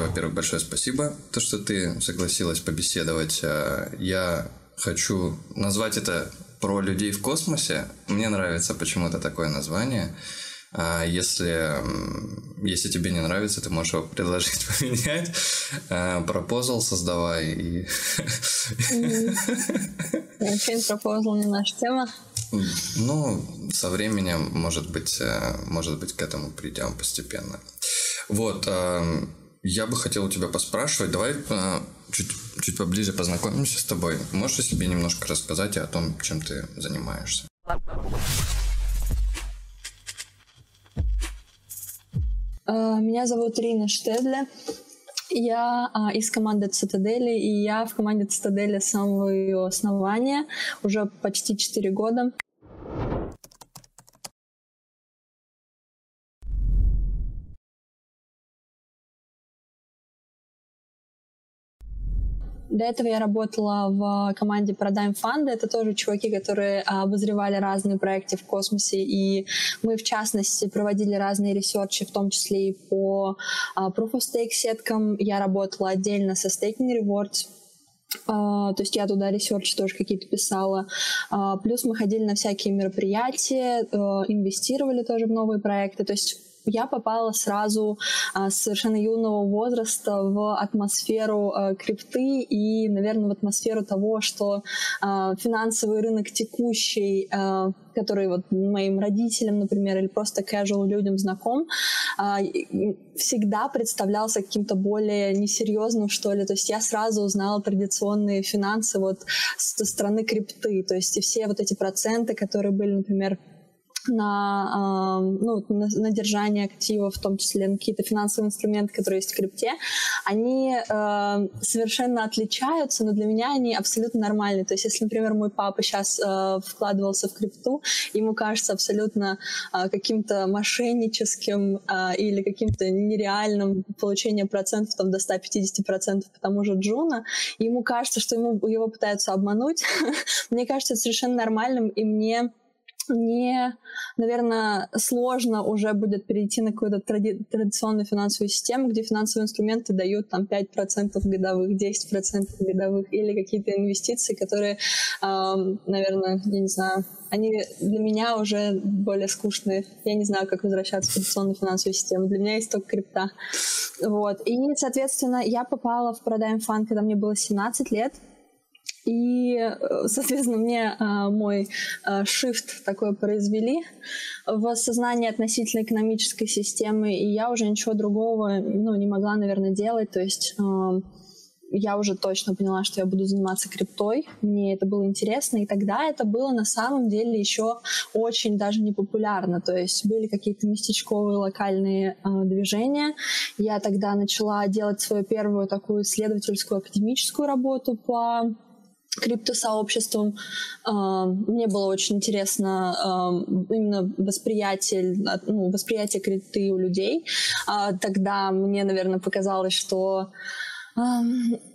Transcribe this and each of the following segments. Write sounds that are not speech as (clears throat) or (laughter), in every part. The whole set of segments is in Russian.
во-первых, большое спасибо, то, что ты согласилась побеседовать. А, я хочу назвать это про людей в космосе. Мне нравится почему-то такое название. А если, если тебе не нравится, ты можешь его предложить (laughs) поменять. Пропозал создавай. И... (laughs) Вообще пропозал не наша тема. Ну, со временем, может быть, э, может быть, к этому придем постепенно. Вот, э, я бы хотел у тебя поспрашивать. Давай э, чуть, чуть поближе познакомимся с тобой. Можешь о себе немножко рассказать о том, чем ты занимаешься? Меня зовут Рина Штедле. Я а, из команды Цитадели, и я в команде Цитадели с самого ее основания уже почти 4 года. До этого я работала в команде Paradigm Fund. Это тоже чуваки, которые обозревали разные проекты в космосе. И мы, в частности, проводили разные research и, в том числе и по а, Proof of Stake сеткам. Я работала отдельно со Staking Rewards. Э, то есть я туда research и тоже какие-то писала. Плюс мы ходили на всякие мероприятия, инвестировали тоже в новые проекты. То есть я попала сразу а, с совершенно юного возраста в атмосферу а, крипты и, наверное, в атмосферу того, что а, финансовый рынок текущий, а, который вот моим родителям, например, или просто casual людям знаком, а, всегда представлялся каким-то более несерьезным, что ли. То есть я сразу узнала традиционные финансы вот со стороны крипты. То есть и все вот эти проценты, которые были, например, на, ну, на, на держание активов, в том числе на какие-то финансовые инструменты, которые есть в крипте, они э, совершенно отличаются, но для меня они абсолютно нормальные. То есть, если, например, мой папа сейчас э, вкладывался в крипту, ему кажется абсолютно э, каким-то мошенническим э, или каким-то нереальным получение процентов там, до 150% по тому же Джуна, ему кажется, что ему, его пытаются обмануть. (laughs) мне кажется, это совершенно нормальным, и мне не, наверное, сложно уже будет перейти на какую-то тради- традиционную финансовую систему, где финансовые инструменты дают там 5% годовых, 10% годовых или какие-то инвестиции, которые, э, наверное, я не знаю, они для меня уже более скучные. Я не знаю, как возвращаться в традиционную финансовую систему. Для меня есть только крипта. Вот. И, соответственно, я попала в Paradigm Fund, когда мне было 17 лет. И, э, соответственно, мне а, мой а, такой произвели в осознании относительно экономической системы, и я уже ничего другого ну, не могла, наверное, делать. То есть а, я уже точно поняла, что я буду заниматься криптой. Мне это было интересно, и тогда это было на самом деле еще очень даже не популярно. То есть были какие-то местечковые локальные э, движения. Я тогда начала делать свою первую такую исследовательскую академическую работу по криптосообществом. А, мне было очень интересно а, именно восприятие, ну, восприятие крипты у людей. А, тогда мне, наверное, показалось, что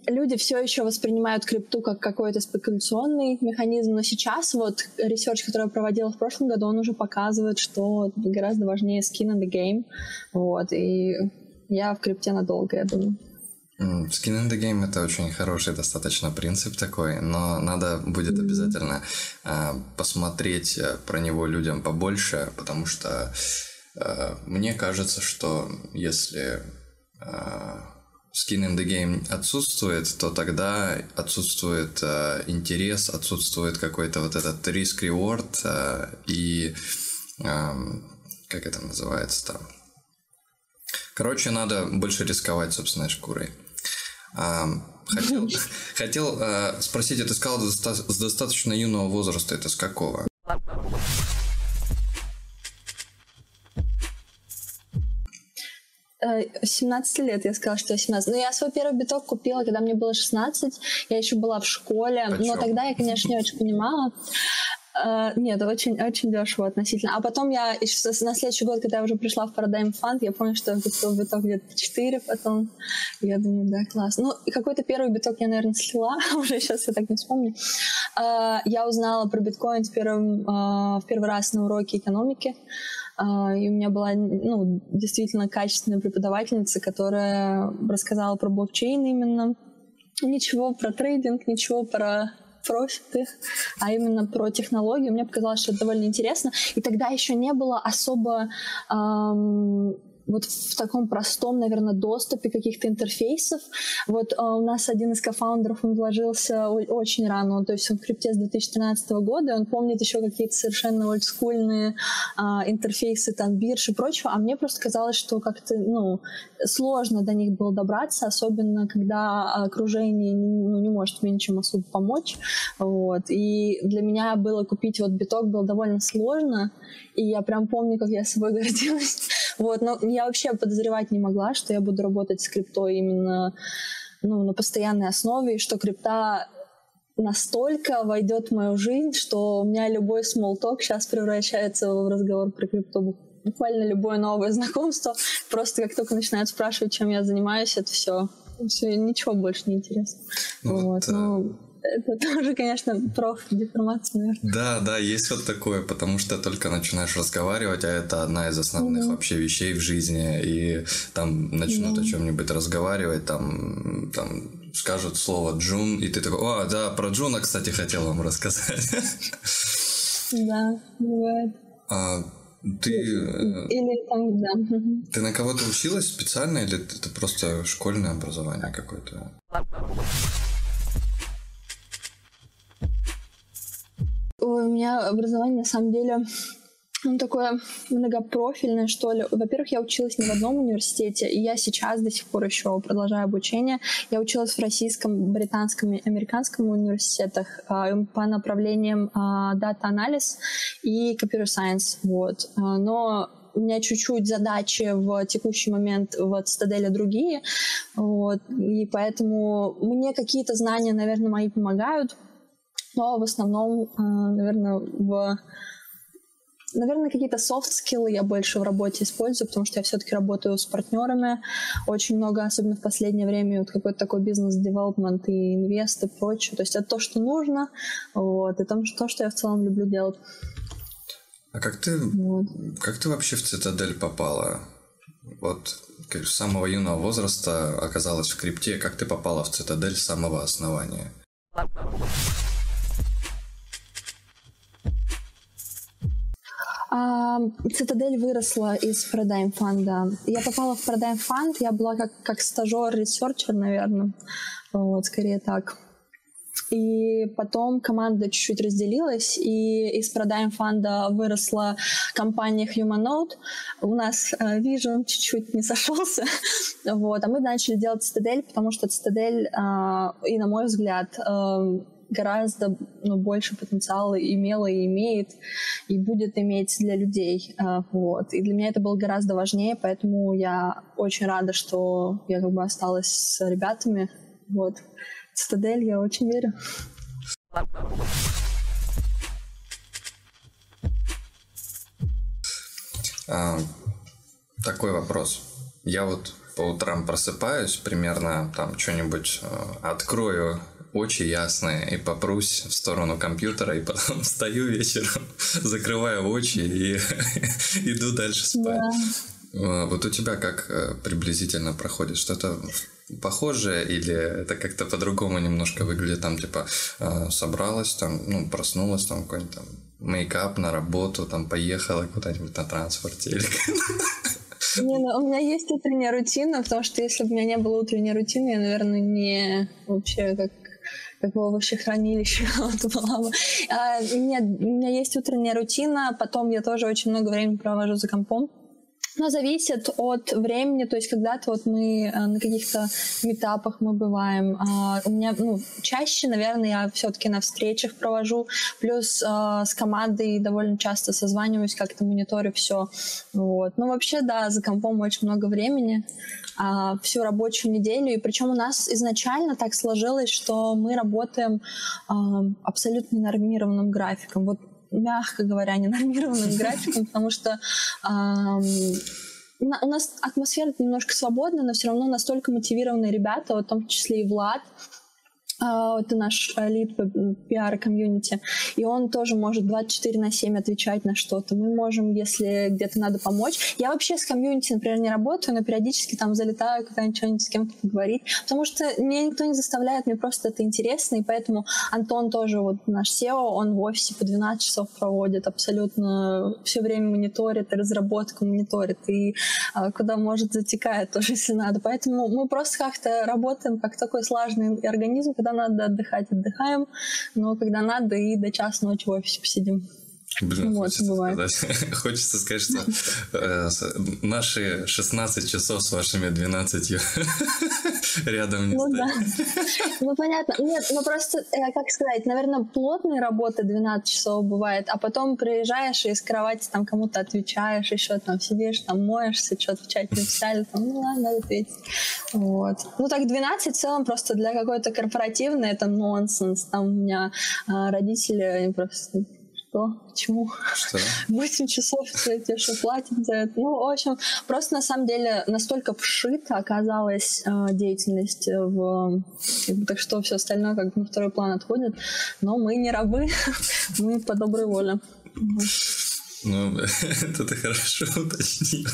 люди все еще воспринимают крипту как какой-то спекуляционный механизм, но сейчас вот research, который я проводила в прошлом году, он уже показывает, что гораздо важнее skin in the game. Вот, и я в крипте надолго, я думаю. Skin in the game это очень хороший достаточно принцип такой, но надо будет обязательно э, посмотреть про него людям побольше, потому что э, мне кажется, что если э, skin in the game отсутствует, то тогда отсутствует э, интерес, отсутствует какой-то вот этот риск-реворд э, и э, как это называется там. Короче, надо больше рисковать собственной шкурой. Хотел, (laughs) хотел э, спросить, ты сказал с достаточно юного возраста, это с какого? Э, 17 лет я сказала, что я 17. Но я свой первый биток купила, когда мне было 16. Я еще была в школе. Почем? Но тогда я, конечно, не очень понимала. Uh, нет, очень, очень дешево относительно. А потом я на следующий год, когда я уже пришла в Paradigm Fund, я помню, что я купила биток где-то 4 потом. Я думаю, да, класс. Ну, какой-то первый биток я, наверное, слила, (laughs) уже сейчас я так не вспомню. Uh, я узнала про биткоин в, первом, uh, в первый раз на уроке экономики. И у меня была ну, действительно качественная преподавательница, которая рассказала про блокчейн именно. Ничего про трейдинг, ничего про профиты, а именно про технологии. Мне показалось, что это довольно интересно. И тогда еще не было особо эм, вот в таком простом, наверное, доступе каких-то интерфейсов. Вот э, у нас один из кофаундеров, он вложился очень рано, то есть он в крипте с 2013 года, он помнит еще какие-то совершенно олдскульные э, интерфейсы, там, бирж и прочего, а мне просто казалось, что как-то, ну, сложно до них было добраться, особенно когда окружение ну, не может мне ничем особо помочь, вот, и для меня было купить вот биток было довольно сложно, и я прям помню, как я собой гордилась, (laughs) вот, но я вообще подозревать не могла, что я буду работать с криптой именно ну, на постоянной основе, и что крипта настолько войдет в мою жизнь, что у меня любой small talk сейчас превращается в разговор про крипту. Буквально любое новое (laughs) знакомство. Просто как только начинают спрашивать, чем я занимаюсь, это все. Все, ничего больше не интересно. Ну, вот, это... ну, это тоже, конечно, профдеформация, наверное. Да, да, есть вот такое, потому что только начинаешь разговаривать, а это одна из основных mm-hmm. вообще вещей в жизни, и там начнут mm-hmm. о чем-нибудь разговаривать, там, там скажут слово Juno, и ты такой, о, да, про Juno, кстати, хотел вам рассказать. Да, бывает. А, ты... Э, или там, да. Ты на кого-то училась специально, или это просто школьное образование какое-то? У меня образование на самом деле ну, такое многопрофильное, что ли. Во-первых, я училась не в одном университете, и я сейчас до сих пор еще продолжаю обучение. Я училась в российском, британском и американском университетах э, по направлениям дата-анализ и computer science. Вот. Э, но у меня чуть-чуть задачи в текущий момент в Цитаделе другие, вот, и поэтому мне какие-то знания, наверное, мои помогают, но в основном, а, наверное, в Наверное, какие-то софт-скиллы я больше в работе использую, потому что я все-таки работаю с партнерами очень много, особенно в последнее время, вот какой-то такой бизнес-девелопмент и инвест и прочее. То есть это то, что нужно, вот, и то, что я в целом люблю делать. А как ты, вот. как ты вообще в Цитадель попала? Вот с самого юного возраста оказалась в крипте. Как ты попала в Цитадель с самого основания? Цитадель выросла из Paradigm фонда. Я попала в Paradigm фонд, я была как, как стажер-ресерчер, наверное. Вот, скорее так. И потом команда чуть-чуть разделилась, и из Paradigm фонда выросла компания Humanode. У нас э, Vision чуть-чуть не (laughs) сошелся, вот, а мы начали делать Цитадель, потому что Цитадель, э, и на мой взгляд, э, гораздо ну, больше потенциала имела и имеет, и будет иметь для людей. А, вот. И для меня это было гораздо важнее, поэтому я очень рада, что я как бы осталась с ребятами. Вот. Цитадель, я очень верю. А, такой вопрос. Я вот по утрам просыпаюсь, примерно там что-нибудь э, открою очи ясные и попрусь в сторону компьютера, и потом (laughs) встаю вечером, (laughs) закрываю очи и (laughs) иду дальше спать. Да. Вот у тебя как э, приблизительно проходит? Что-то похожее или это как-то по-другому немножко выглядит? Там типа э, собралась, там, ну, проснулась, там какой-нибудь там мейкап на работу, там поехала куда-нибудь на транспорте или не, ну, у меня есть утренняя рутина, потому что если бы у меня не было утренней рутины, я, наверное, не вообще как как в овощехранилище (laughs) вот была бы. А, нет, у меня есть утренняя рутина, потом я тоже очень много времени провожу за компом. Но зависит от времени, то есть когда-то вот мы э, на каких-то метапах мы бываем. А у меня, ну, чаще, наверное, я все-таки на встречах провожу, плюс э, с командой довольно часто созваниваюсь, как-то мониторю все. Вот. Ну, вообще, да, за компом очень много времени а, всю рабочую неделю. И причем у нас изначально так сложилось, что мы работаем а, абсолютно нормированным графиком. Вот мягко говоря, ненормированным графиком, потому что у нас атмосфера немножко свободная, но все равно настолько мотивированные ребята, в том числе и Влад, это наш лид пиар-комьюнити, и он тоже может 24 на 7 отвечать на что-то. Мы можем, если где-то надо помочь. Я вообще с комьюнити, например, не работаю, но периодически там залетаю куда-нибудь что-нибудь с кем-то поговорить, потому что меня никто не заставляет, мне просто это интересно, и поэтому Антон тоже, вот наш SEO, он в офисе по 12 часов проводит, абсолютно все время мониторит, и разработку мониторит, и а, куда может затекает тоже, если надо. Поэтому мы просто как-то работаем как такой сложный организм, когда надо отдыхать, отдыхаем, но когда надо и до час ночи в офисе посидим. Блин, вот, хочется, бывает. Сказать, (laughs) хочется сказать, что э, наши 16 часов с вашими 12 (laughs) рядом не ну, стоят. Да. Ну, понятно. Нет, ну просто, э, как сказать, наверное, плотная работа 12 часов бывает, а потом приезжаешь и из кровати там кому-то отвечаешь, еще там сидишь, там моешься, что-то в чате (laughs) написали, там, ну ладно, надо ответить. Вот. Ну так 12 в целом просто для какой-то корпоративной это нонсенс. Там у меня а, родители они просто что? Почему? Что? (laughs) 8 часов тебе что платят за это. Ну, в общем, просто на самом деле настолько вшита оказалась э, деятельность в... Так что все остальное как бы на второй план отходит. Но мы не рабы, (laughs) мы по доброй воле. Ну, (laughs) это ты хорошо уточнил.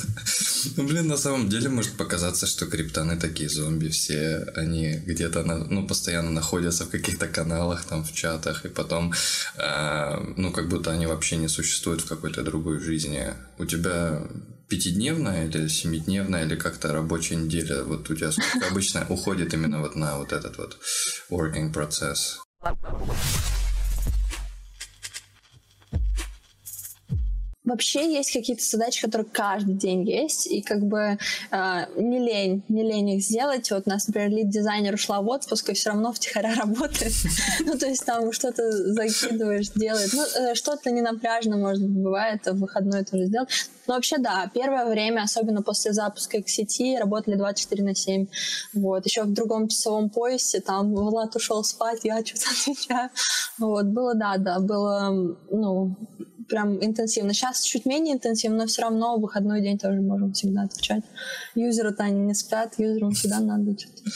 Ну, блин, на самом деле может показаться, что криптоны такие зомби все, они где-то, на, ну, постоянно находятся в каких-то каналах, там, в чатах, и потом, э, ну, как будто они вообще не существуют в какой-то другой жизни. У тебя пятидневная или семидневная, или как-то рабочая неделя? Вот у тебя сколько обычно уходит именно вот на вот этот вот working процесс? Вообще есть какие-то задачи, которые каждый день есть, и как бы э, не лень, не лень их сделать. Вот у нас, например, лид-дизайнер ушла в отпуск, и все равно втихаря (laughs) работает. Ну, то есть там что-то закидываешь, делает. Ну, э, что-то не напряжно, может быть, бывает, в выходной тоже сделать. Но вообще, да, первое время, особенно после запуска к сети, работали 24 на 7. Вот. Еще в другом часовом поясе, там Влад ушел спать, я что-то (laughs) отвечаю. Вот. Было, да, да, было, ну, прям интенсивно. Сейчас чуть менее интенсивно, но все равно в выходной день тоже можем всегда отвечать. Юзеры-то они не спят, юзерам всегда надо что-то.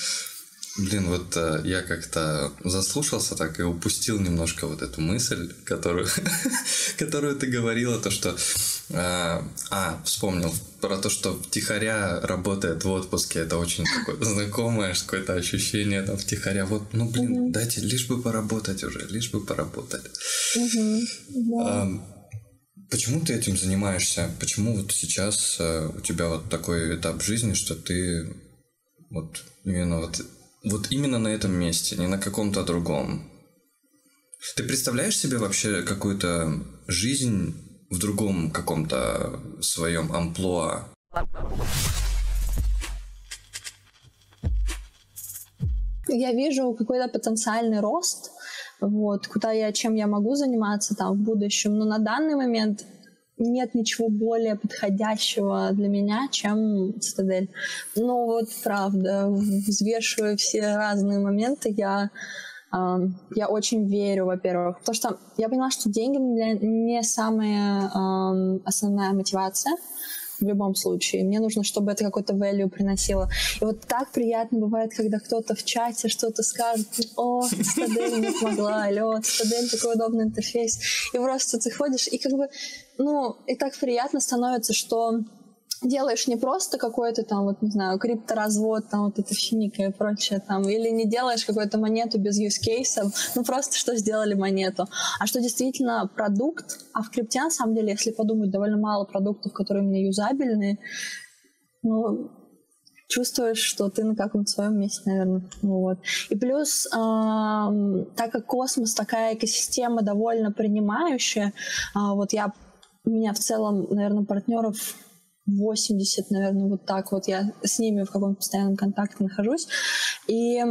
Блин, вот э, я как-то заслушался так и упустил немножко вот эту мысль, которую, (laughs) которую ты говорила, то что... Э, а, вспомнил про то, что втихаря работает в отпуске. Это очень такое (laughs) знакомое какое-то ощущение там втихаря. Вот, ну, блин, дайте, лишь бы поработать уже, лишь бы поработать. Почему ты этим занимаешься? Почему вот сейчас э, у тебя вот такой этап жизни, что ты вот именно вот, вот именно на этом месте, не на каком-то другом? Ты представляешь себе вообще какую-то жизнь в другом каком-то своем амплуа? Я вижу какой-то потенциальный рост, вот, куда я, чем я могу заниматься там в будущем. Но на данный момент нет ничего более подходящего для меня, чем цитадель. Но вот правда, взвешивая все разные моменты, я э, я очень верю, во-первых, потому что я поняла, что деньги для не самая э, основная мотивация в любом случае. Мне нужно, чтобы это какой-то value приносило. И вот так приятно бывает, когда кто-то в чате что-то скажет, о, Цитадель не помогла, или о, Цитадель такой удобный интерфейс. И просто ты ходишь, и как бы, ну, и так приятно становится, что делаешь не просто какой-то там, вот, не знаю, крипторазвод, там вот это финика и прочее, там, или не делаешь какую-то монету без use кейсов, ну просто что сделали монету, а что действительно продукт, а в крипте, на самом деле, если подумать, довольно мало продуктов, которые именно юзабельные, ну, чувствуешь, что ты на каком-то своем месте, наверное. Вот. И плюс, эм, так как космос такая экосистема довольно принимающая, э, вот я, у меня в целом, наверное, партнеров 80, наверное, вот так вот я с ними в каком-то постоянном контакте нахожусь. И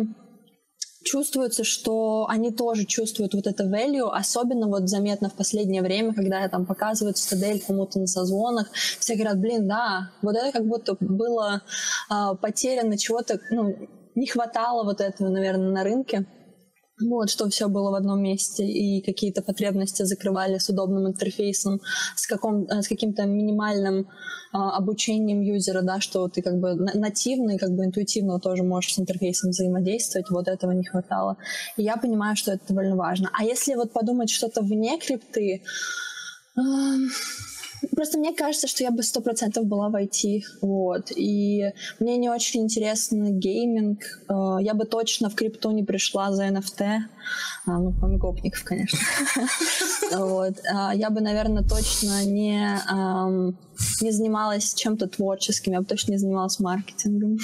чувствуется, что они тоже чувствуют вот это value, особенно вот заметно в последнее время, когда я там показываю стадель кому-то на созвонах, все говорят, блин, да, вот это как будто было а, потеряно чего-то, ну, не хватало вот этого, наверное, на рынке. Вот, что все было в одном месте, и какие-то потребности закрывали с удобным интерфейсом, с, каком, э, с каким-то минимальным а, обучением юзера, да, что ты как бы нативно и как бы интуитивно тоже можешь с интерфейсом взаимодействовать, вот этого не хватало. И я понимаю, что это довольно важно. А если вот подумать что-то вне крипты, Просто мне кажется, что я бы сто процентов была в IT, вот. И мне не очень интересен гейминг. Э, я бы точно в крипту не пришла за NFT. А, ну, кроме гопников, конечно. (laughs) Вот. А, я бы, наверное, точно не, не занималась чем-то творческим, я бы точно не занималась маркетингом.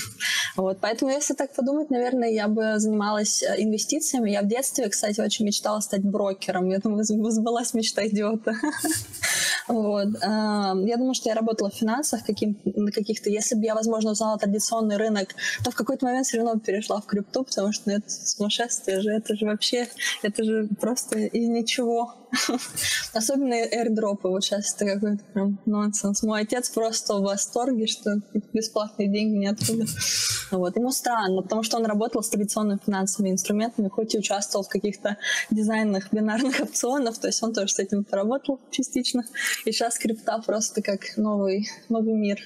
Вот. Поэтому, если так подумать, наверное, я бы занималась э, инвестициями. Я в детстве, кстати, очень мечтала стать брокером. Я думаю, сбылась мечта идиота. (laughs) Вот. Я думаю, что я работала в финансах каким, на каких-то. Если бы я, возможно, узнала традиционный рынок, то в какой-то момент все равно перешла в крипту, потому что ну, это сумасшествие же. Это же вообще, это же просто из ничего. (laughs) Особенно airdropы. Вот сейчас это какой-то прям нонсенс. Мой отец просто в восторге, что бесплатные деньги не оттуда. Вот. Ему странно, потому что он работал с традиционными финансовыми инструментами, хоть и участвовал в каких-то дизайнах бинарных (laughs) опционов, то есть он тоже с этим поработал частично. И сейчас крипта просто как новый, новый мир.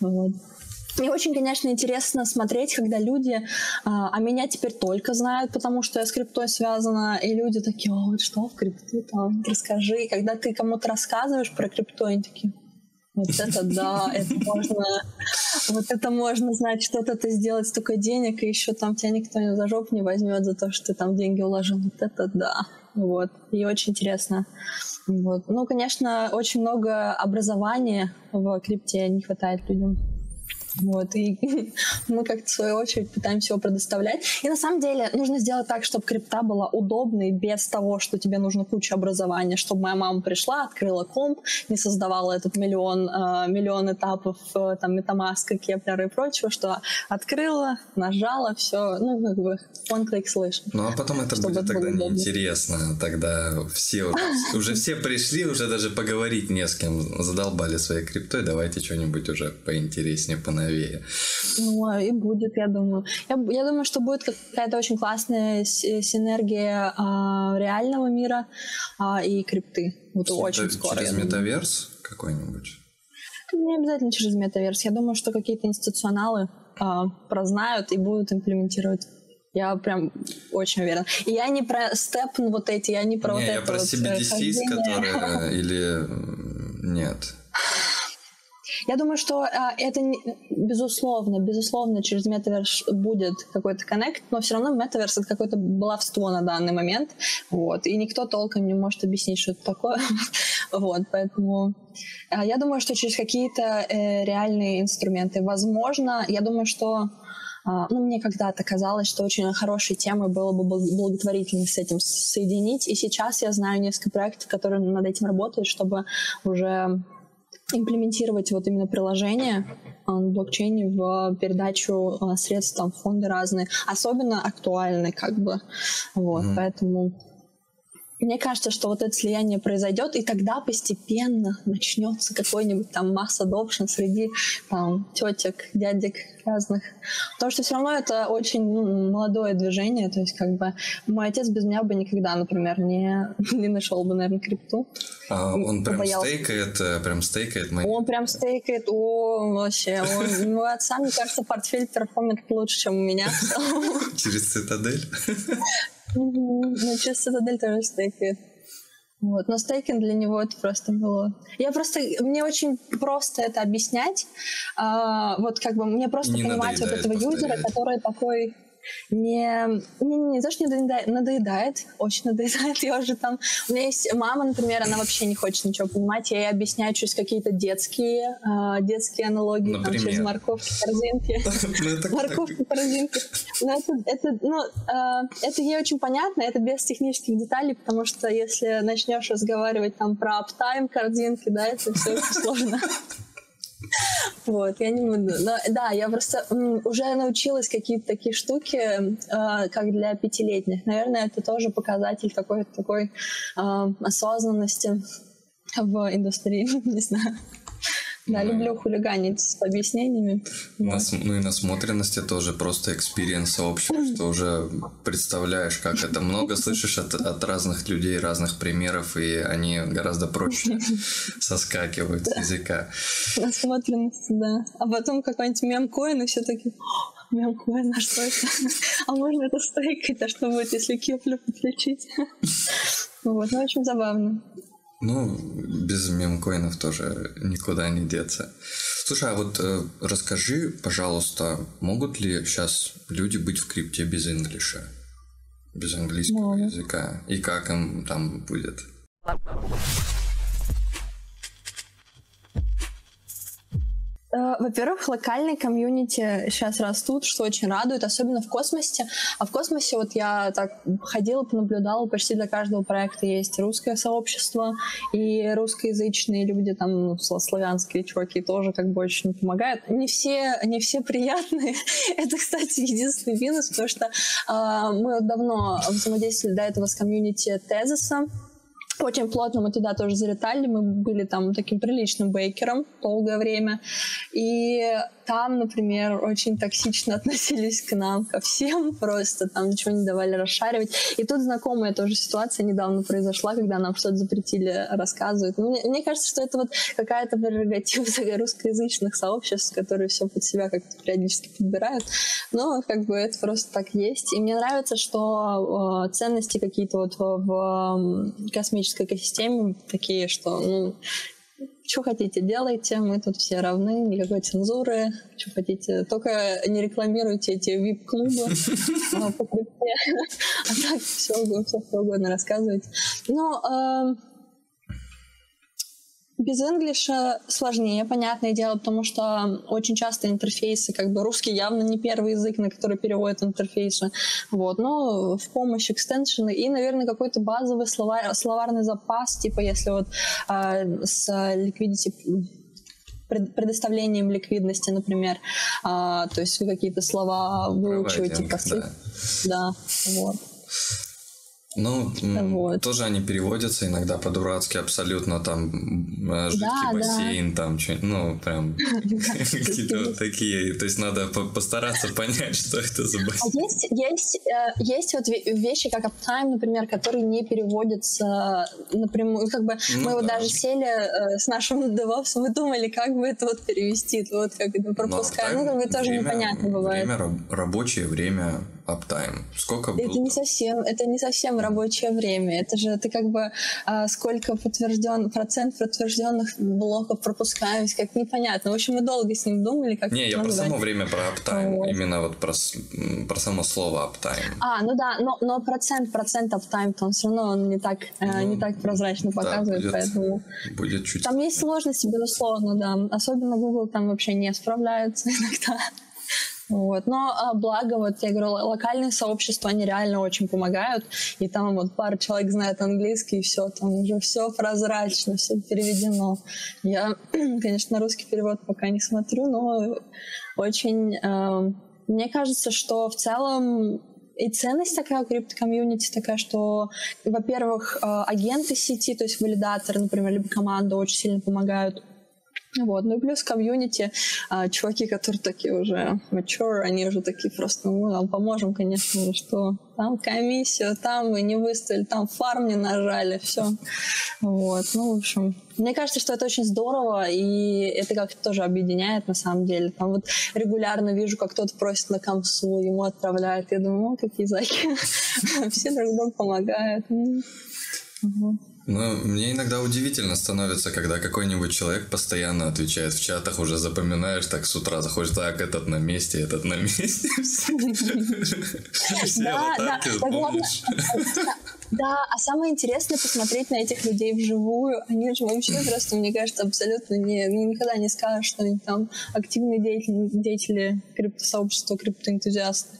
Вот. Мне очень, конечно, интересно смотреть, когда люди, а, а меня теперь только знают, потому что я с криптой связана, и люди такие, о, что в крипту там, расскажи. И когда ты кому-то рассказываешь про крипту, они такие, вот это да, это можно, вот это можно, знать, что-то ты сделать столько денег, и еще там тебя никто не за жопу не возьмет за то, что ты там деньги уложил. Вот это да. Вот. И очень интересно. Вот. Ну, конечно, очень много образования в крипте не хватает людям. Вот, и (laughs) мы как-то в свою очередь пытаемся его предоставлять. И на самом деле нужно сделать так, чтобы крипта была удобной, без того, что тебе нужно куча образования, чтобы моя мама пришла, открыла комп, не создавала этот миллион, э, миллион этапов, э, там, Metamask, Kepler и прочего, что открыла, нажала, все, ну, как бы, one click слышь. Ну, а потом это будет это тогда неинтересно, тогда все уже, (laughs) уже все пришли, уже даже поговорить не с кем, задолбали своей криптой, давайте что-нибудь уже поинтереснее, понаверное новее. Ну, и будет, я думаю. Я, я думаю, что будет какая-то очень классная синергия а, реального мира а, и крипты. Вот очень Это скоро. Через метаверс какой-нибудь? Не обязательно через метаверс. Я думаю, что какие-то институционалы а, прознают и будут имплементировать я прям очень уверена. И я не про степ вот эти, я не про не, вот я это про вот CBDCs, э, которые... Э, или... Нет. Я думаю, что а, это безусловно, безусловно, через метаверс будет какой-то коннект, но все равно метаверс это какое-то баловство на данный момент, вот, и никто толком не может объяснить, что это такое, (laughs) вот, поэтому а, я думаю, что через какие-то э, реальные инструменты, возможно, я думаю, что а, ну, мне когда-то казалось, что очень хорошей темой было бы благотворительность с этим соединить. И сейчас я знаю несколько проектов, которые над этим работают, чтобы уже имплементировать вот именно приложение на блокчейне в передачу а, средств, там, фонды разные, особенно актуальны, как бы, вот, mm-hmm. поэтому мне кажется, что вот это слияние произойдет, и тогда постепенно начнется какой-нибудь там масс adoption среди там тетек, дядек разных. Потому что все равно это очень ну, молодое движение, то есть как бы мой отец без меня бы никогда, например, не, (laughs) не нашел бы, наверное, крипту. А он прям боялся. стейкает, э, прям стейкает мои... Он прям стейкает, о, вообще. Он, мой отца, мне кажется, портфель перформит лучше, чем у меня. (laughs) Через цитадель? (laughs) Ну, через Цитадель тоже стейкает. Вот. Но стейкинг для него это просто было... Я просто... Мне очень просто это объяснять. А, вот как бы мне просто не понимать вот этого повторять. юзера, который такой не, не, не, то, что не надоедает, надоедает, очень надоедает. (laughs) Я уже там... У меня есть мама, например, она вообще не хочет ничего понимать. Я ей объясняю через какие-то детские, э, детские аналогии, например? там, через морковки, корзинки. (laughs) Ну, морковки, корзинки. Но это, это, ну, э, это ей очень понятно, это без технических деталей, потому что если начнешь разговаривать там про аптайм, корзинки, да, это все очень сложно. (laughs) Вот, я не буду. Но, да, я просто уже научилась какие-то такие штуки, э, как для пятилетних. Наверное, это тоже показатель какой-то такой э, осознанности в индустрии, (laughs) не знаю. Да, ну, люблю хулиганить с объяснениями. Нас, ну и насмотренность это уже просто experience сообщества, что уже представляешь, как это много слышишь от, от разных людей, разных примеров, и они гораздо проще (laughs) соскакивают с языка. Насмотренность, да. А потом какой-нибудь мемкоин, и все таки мемкоин, а что это? (laughs) А можно это стейкать, а что будет, если Keplr подключить? (laughs) Вот, ну, очень забавно. Ну, без мемкоинов тоже никуда не деться. Слушай, а вот э, расскажи, пожалуйста, могут ли сейчас люди быть в крипте без инглиша? Без английского Могут. языка? И как им там будет? Во-первых, локальные комьюнити сейчас растут, что очень радует, особенно в космосе. А в космосе вот я так ходила, понаблюдала, почти для каждого проекта есть русское сообщество, и русскоязычные люди, там, ну, славянские чуваки тоже как бы очень помогают. Не все, не все приятные. (laughs) Это, кстати, единственный минус, потому что э, мы давно взаимодействовали до этого с комьюнити Тезиса, очень плотно мы туда тоже залетали, мы были там таким приличным бейкером долгое время. И там, например, очень токсично (laughs) относились к нам, ко всем, просто там ничего не давали расшаривать. И тут знакомая тоже ситуация недавно произошла, когда нам что-то запретили рассказывать. Мне, мне кажется, что это вот какая-то прерогатива (laughs) русскоязычных сообществ, которые все под себя как-то периодически подбирают. Но как бы это просто так есть. И мне нравится, что э, ценности какие-то вот в, в космической экосистеме такие, что ну, что хотите, делайте, мы тут все равны, никакой цензуры, что хотите, только не рекламируйте эти вип-клубы (laughs) а, (laughs) а так все, все угодно рассказывайте. Но эм, без инглиша сложнее, понятное дело, потому что очень часто интерфейсы, как бы русский явно не первый язык, на который переводят интерфейсы, вот, но в помощь экстеншены и, наверное, какой-то базовый словарь, словарный запас, типа если вот э, с liquidity предоставлением ликвидности, например, а, то есть вы какие-то слова выучиваете по да. да, вот. Ну, вот. тоже они переводятся иногда по-дурацки абсолютно, там, э, жидкий да, бассейн, да. там, что ну, прям (laughs) (laughs) какие-то вот такие, то есть надо постараться (laughs) понять, что это за бассейн. А есть, есть, э, есть вот вещи, как uptime, например, которые не переводятся напрямую, как бы ну, мы вот даже сели э, с нашим девопсом и думали, как бы это вот перевести, вот как это пропускаем, ну, как бы тоже непонятно бывает. Время, рабочее время uptime? Сколько было? Это не совсем, это не совсем рабочее время. Это же ты как бы а, сколько подтвержден, процент подтвержденных блоков пропускаемость, как непонятно. В общем, мы долго с ним думали, как Не, я про само время про uptime, вот. именно вот про, про само слово uptime. А, ну да, но, но процент, процент то он все равно он не так, э, ну, не так прозрачно показывает, да, будет, поэтому... Будет чуть... Там есть сложности, безусловно, да. Особенно Google там вообще не справляется (laughs) иногда. Вот. Но а, благо, вот я говорю, локальные сообщества, они реально очень помогают. И там вот пара человек знает английский, и все, там уже все прозрачно, все переведено. Я, (clears throat) конечно, русский перевод пока не смотрю, но очень... Э, мне кажется, что в целом и ценность такая у криптокомьюнити такая, что, во-первых, а, агенты сети, то есть валидаторы, например, либо команда очень сильно помогают вот. Ну и плюс комьюнити, а, чуваки, которые такие уже mature, они уже такие просто, ну, мы вам поможем, конечно, что там комиссию, там вы не выставили, там фарм не нажали, все. Вот. Ну, в общем, мне кажется, что это очень здорово, и это как-то тоже объединяет на самом деле. Там вот регулярно вижу, как кто-то просит на комсу, ему отправляют. Я думаю, ну, какие заки. (laughs) Все друг другу помогают. Ну, мне иногда удивительно становится, когда какой-нибудь человек постоянно отвечает в чатах, уже запоминаешь, так с утра заходишь, так, этот на месте, этот на месте. Все аватарки помнишь. Да, а самое интересное посмотреть на этих людей вживую. Они же вообще просто, мне кажется, абсолютно не, никогда не скажут, что они там активные деятели, деятели криптосообщества, криптоэнтузиасты.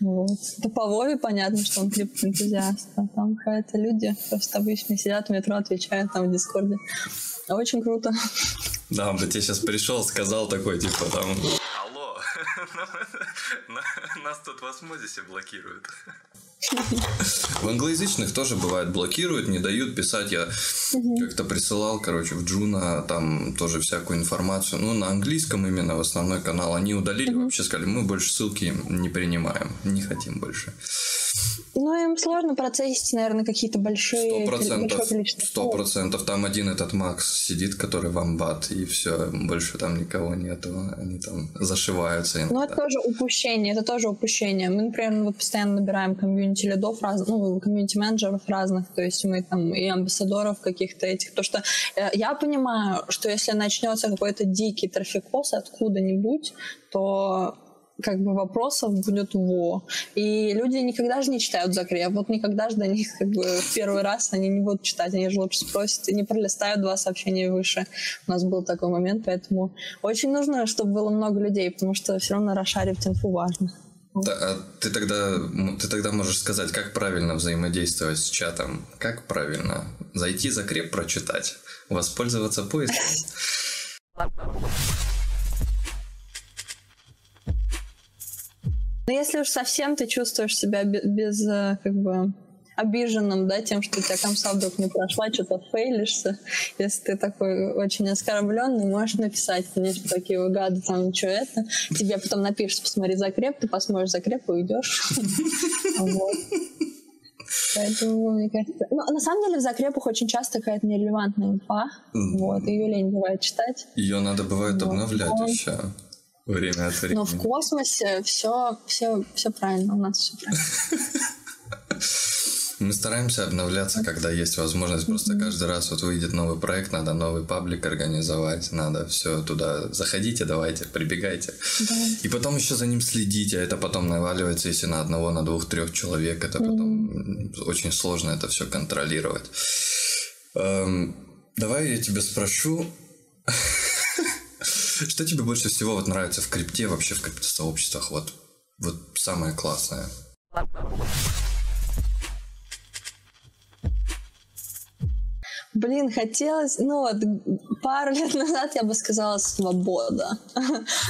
Вот. Это по понятно, что он криптоэнтузиаст. А там какие-то люди просто обычно сидят в метро, отвечают там в Дискорде. Очень круто. Да, он бы тебе сейчас пришел, сказал такой, типа, там... Алло, (laughs) нас тут в осмозисе блокируют. В англоязычных тоже бывает блокируют, не дают писать. Я как-то присылал, короче, в Джуна там тоже всякую информацию. Ну, на английском именно в основной канал. Они удалили, вообще сказали, мы больше ссылки не принимаем, не хотим больше. Ну, им сложно процессить, наверное, какие-то большие... Сто процентов. Сто процентов. Там один этот Макс сидит, который вамбат, и все, больше там никого нету. Они там зашиваются. Ну, это тоже упущение, это тоже упущение. Мы, например, вот постоянно набираем комьюнити лидов, раз, ну, комьюнити-менеджеров разных, то есть мы там и амбассадоров каких-то этих. То, что э, я понимаю, что если начнется какой-то дикий трафикоз откуда-нибудь, то как бы вопросов будет во. И люди никогда же не читают закреп. Вот никогда же до них как бы в первый раз они не будут читать, они же лучше спросят и не пролистают два сообщения выше. У нас был такой момент, поэтому очень нужно, чтобы было много людей, потому что все равно расшарить инфу важно. Да, а ты тогда, ты тогда можешь сказать, как правильно взаимодействовать с чатом, как правильно зайти закреп прочитать, воспользоваться поиском. (laughs) Но если уж совсем ты чувствуешь себя без, э, как бы, обиженным, да, тем, что у тебя комса вдруг не прошла, что-то фейлишься. Если ты такой очень оскорбленный, можешь написать, конечно, такие вы гады, там, что это. Тебе потом напишешь, посмотри закреп, ты посмотришь закреп и уйдешь. (laughs) Поэтому, мне кажется... Ну, на самом деле в закрепах очень часто какая-то нерелевантная инфа. Вот, ее лень бывает читать. Ее надо бывает обновлять еще время от времени. Но в космосе все, все, все правильно, у нас все правильно. (laughs) Мы стараемся обновляться, когда есть возможность. Просто каждый раз вот выйдет новый проект, надо новый паблик организовать, надо все туда. Заходите, давайте, прибегайте. Да. И потом еще за ним следите, а это потом наваливается, если на одного, на двух, трех человек, это потом mm-hmm. очень сложно это все контролировать. Эм, давай я тебя спрошу. (laughs) Что тебе больше всего вот нравится в крипте, вообще в криптосообществах? Вот, вот самое классное. Блин, хотелось, ну вот, пару лет назад я бы сказала свобода.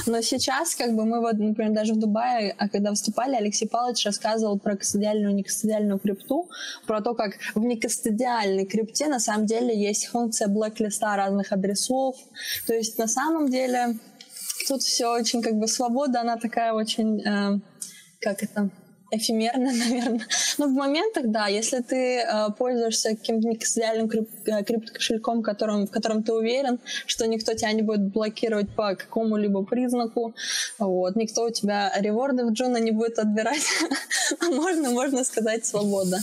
Но сейчас, как бы, мы вот, например, даже в Дубае, а когда выступали, Алексей Павлович рассказывал про кастодиальную и некастодиальную крипту, про то, как в некастодиальной крипте на самом деле есть функция блэк-листа разных адресов. То есть на самом деле тут все очень как бы свобода, она такая очень, э, как это, эфемерно, (laughs) наверное. Но в моментах, да, если ты э, пользуешься каким-то идеальным крип- э, криптокошельком, которым, в котором ты уверен, что никто тебя не будет блокировать по какому-либо признаку, вот, никто у тебя реворды в Джуна не будет отбирать, (laughs) можно, можно сказать, свобода.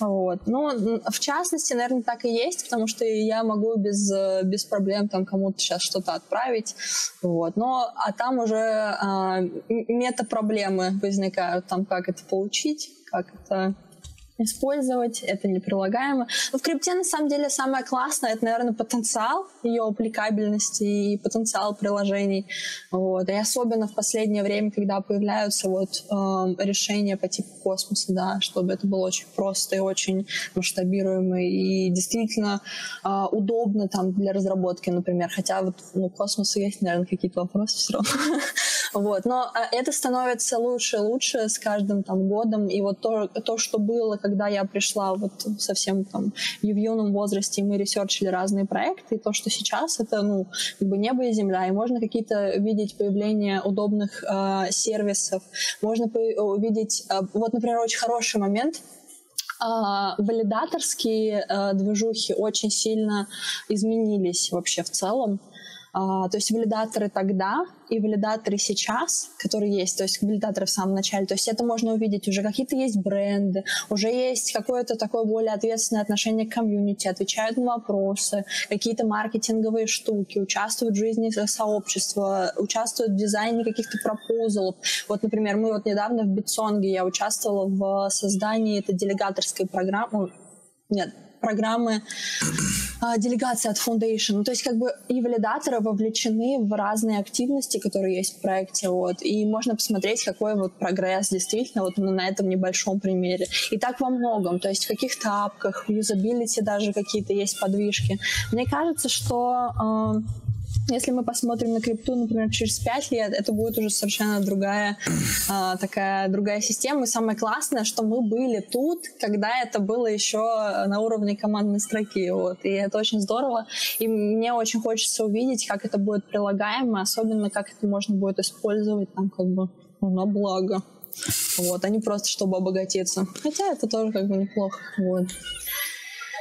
Вот. Ну, в частности, наверное, так и есть, потому что я могу без, без проблем там кому-то сейчас что-то отправить. Вот. Но, а там уже а, мета-проблемы возникают, там как это получить, как это использовать, это не прилагаемо. Но в крипте на самом деле самое классное это, наверное, потенциал ее аппликабельности и потенциал приложений. Вот. И особенно в последнее время, когда появляются вот э, решения по типу космоса, да, чтобы это было очень просто и очень масштабируемо и действительно э, удобно там для разработки, например. Хотя вот ну, космосу есть, наверное, какие-то вопросы все равно. (laughs) Вот. Но а, это становится лучше и лучше с каждым там годом. И вот то, то, что было, когда я пришла вот совсем там в юном возрасте, мы ресерчили разные проекты, и то, что сейчас, это ну, как бы небо и земля. И можно какие-то видеть появление удобных э, сервисов. Можно увидеть... Э, вот, например, очень хороший момент — валидаторские э, движухи очень сильно изменились вообще в целом. А, то есть валидаторы тогда и валидаторы сейчас, которые есть, то есть валидаторы в самом начале, то есть это можно увидеть, уже какие-то есть бренды, уже есть какое-то такое более ответственное отношение к комьюнити, отвечают на вопросы, какие-то маркетинговые штуки, участвуют в жизни сообщества, участвуют в дизайне каких-то пропозалов. Вот, например, мы вот недавно в Битсонге, я участвовала в создании этой делегаторской программы, нет, программы а, делегации от Foundation. Ну, то есть как бы и валидаторы вовлечены в разные активности, которые есть в проекте, вот, и можно посмотреть, какой вот прогресс действительно вот на этом небольшом примере. И так во многом, то есть в каких-то апках, в юзабилити даже какие-то есть подвижки. Мне кажется, что э, если мы посмотрим на крипту, например, через 5 лет, это будет уже совершенно другая а, такая другая система. И самое классное, что мы были тут, когда это было еще на уровне командной строки. Вот. И это очень здорово. И мне очень хочется увидеть, как это будет прилагаемо, особенно как это можно будет использовать там как бы ну, на благо. Вот, а не просто чтобы обогатиться. Хотя это тоже как бы неплохо. Вот.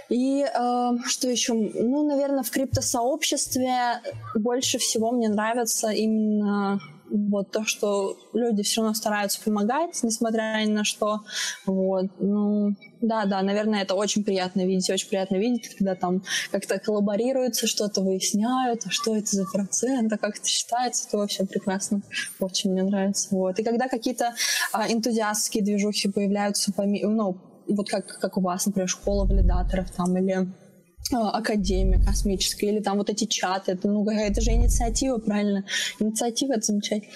И э, что еще? Ну, наверное, в криптосообществе больше всего мне нравится именно вот то, что люди все равно стараются помогать, несмотря ни на что. Вот. Ну, да, да, наверное, это очень приятно видеть, очень приятно видеть, когда там как-то коллаборируются, что-то выясняют, а что это за процент, а как это считается, это вообще прекрасно, очень мне нравится. Вот. И когда какие-то а, энтузиастские движухи появляются, ну, вот как, как у вас, например, школа валидаторов там или а, академия космическая, или там вот эти чаты, это, ну, это же инициатива, правильно? Инициатива — это замечательно.